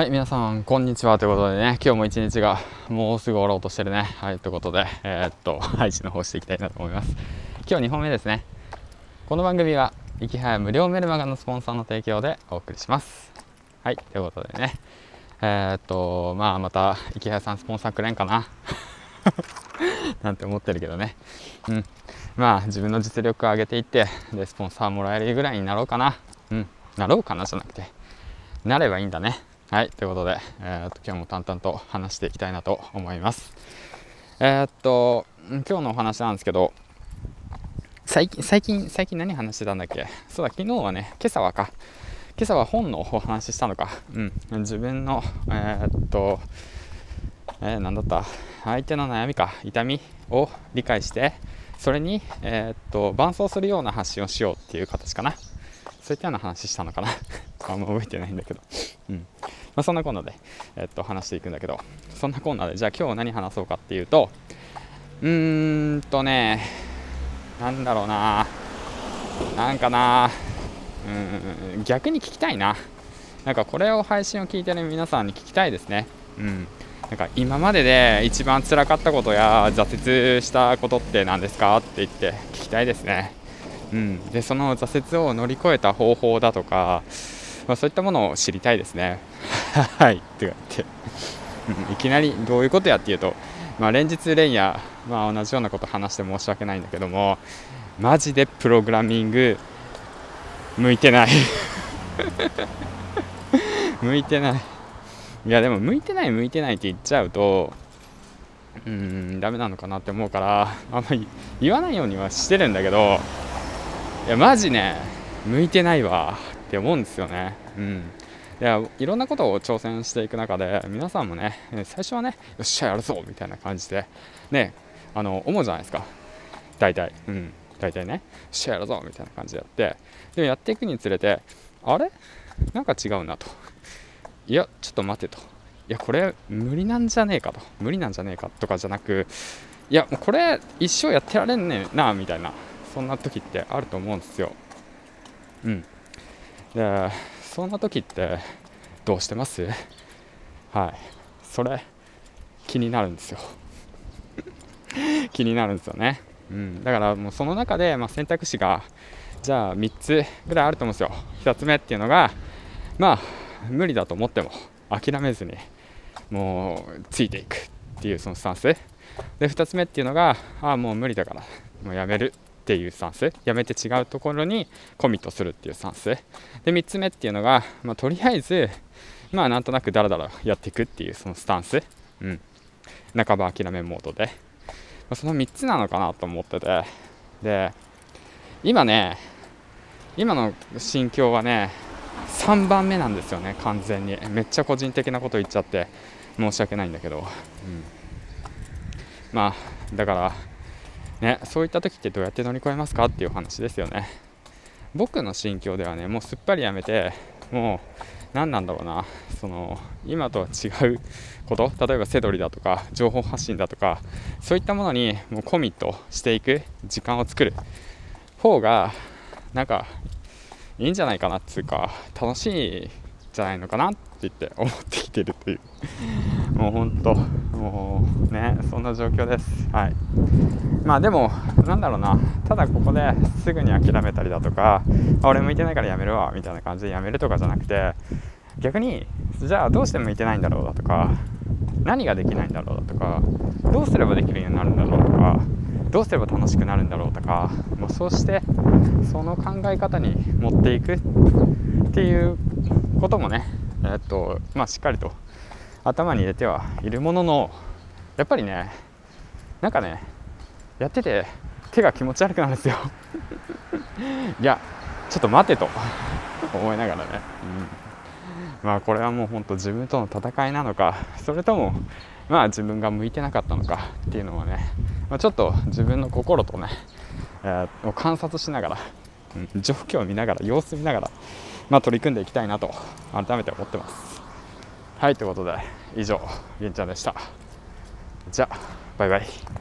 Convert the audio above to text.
はい、皆さん、こんにちは。ということでね、今日も一日がもうすぐ終わろうとしてるね。はい、ということで、えー、っと、配信の方していきたいなと思います。今日2本目ですね。この番組は、いきはや無料メルマガのスポンサーの提供でお送りします。はい、ということでね、えー、っと、まあ、また、いきはやさんスポンサーくれんかな。なんて思ってるけどね。うん。まあ、自分の実力を上げていって、で、スポンサーもらえるぐらいになろうかな。うん。なろうかなじゃなくて、なればいいんだね。はい、ということで、えー、っと今日も淡々と話していきたいなと思います。えー、っと、今日のお話なんですけど、最近、最近、最近何話してたんだっけ？そうだ、昨日はね、今朝はか、今朝は本のお話ししたのか、うん、自分の、えー、っと、えー、何だった？相手の悩みか、痛みを理解して、それに、えー、っと、伴走するような発信をしようっていう形かな。そういったような話したのかな。あんま覚えてないんだけど。うん。まあ、そんなコーナーで、えっと、話していくんだけど、そんなコーナーで、じゃあ今日何話そうかっていうと、うーんとね、なんだろうな、なんかな、うん、逆に聞きたいな。なんかこれを配信を聞いてる皆さんに聞きたいですね。うん。なんか今までで一番辛かったことや挫折したことって何ですかって言って聞きたいですね。うん、でその挫折を乗り越えた方法だとか、まあ、そういったものを知りたいですね。はい。って言って、いきなりどういうことやっていうと、まあ、連日連夜、まあ、同じようなこと話して申し訳ないんだけどもマジでプログラミング向いてない。向いてない。いやでも向いてない向いてないって言っちゃうとうんダメなのかなって思うからあんまり言わないようにはしてるんだけどいやマジね向いてないわって思うんですよね。うん。いやいろんなことを挑戦していく中で皆さんもね最初はねよっしゃやるぞみたいな感じでねあの思うじゃないですか。大体。うん。大体ね。よっしゃやるぞみたいな感じでやって。でもやっていくにつれてあれ？なんか違うなと。いやちょっと待てと。いやこれ無理なんじゃねえかと。無理なんじゃねえかとかじゃなくいやもうこれ一生やってられんねえなみたいなそんな時ってあると思うんですよ。うん。でそんな時ってどうしてます？はい。それ気になるんですよ。気になるんですよね、うん、だからもうその中で、まあ、選択肢がじゃあ3つぐらいあると思うんですよ。1つ目っていうのがまあ無理だと思っても諦めずにもうついていくっていうそのスタンス。で2つ目っていうのがああもう無理だからもうやめるっていうスタンスやめて違うところにコミットするっていうスタンスで3つ目っていうのが、まあ、とりあえずまあなんとなくダラダラやっていくっていうそのスタンス、うん、半ば諦めモードで、まあ、その3つなのかなと思ってて。で今ね今の心境はね3番目なんですよね完全に。めっちゃ個人的なこと言っちゃって申し訳ないんだけど、うん、まあだからね、そういった時ってどうやって乗り越えますかっていう話ですよね。僕の心境ではねもうすっぱりやめてもう何なんだろうなその今とは違うこと例えばセドリだとか情報発信だとかそういったものにもうコミットしていく時間を作る。方がなんかいいんじゃないかなっていうか楽しいんじゃないのかなって言って思ってきてるという。もう本当もうねそんな状況です。はい。まあでもなんだろうな。ただここですぐに諦めたりだとか俺向いてないからやめるわみたいな感じでやめるとかじゃなくて逆にじゃあどうして向いてないんだろうだとか何ができないんだろうだとかどうすればできるようになるんだろうとかどうすれば楽しくなるんだろうとか、まあ、そうしてその考え方に持っていくっていうこともね、えっとまあ、しっかりと頭に入れてはいるもののやっぱりねなんかねやってて手が気持ち悪くなるんですよ。いやちょっと待てと。思いながらね、うん、まあこれはもう本当自分との戦いなのかそれともまあ自分が向いてなかったのかっていうのはね、まあ、ちょっと自分の心とね、えー、観察しながら、うん、状況を見ながら様子見ながら、まあ、取り組んでいきたいなと改めて思ってます。はいということで以上げんちゃんでした。じゃあバイバイ。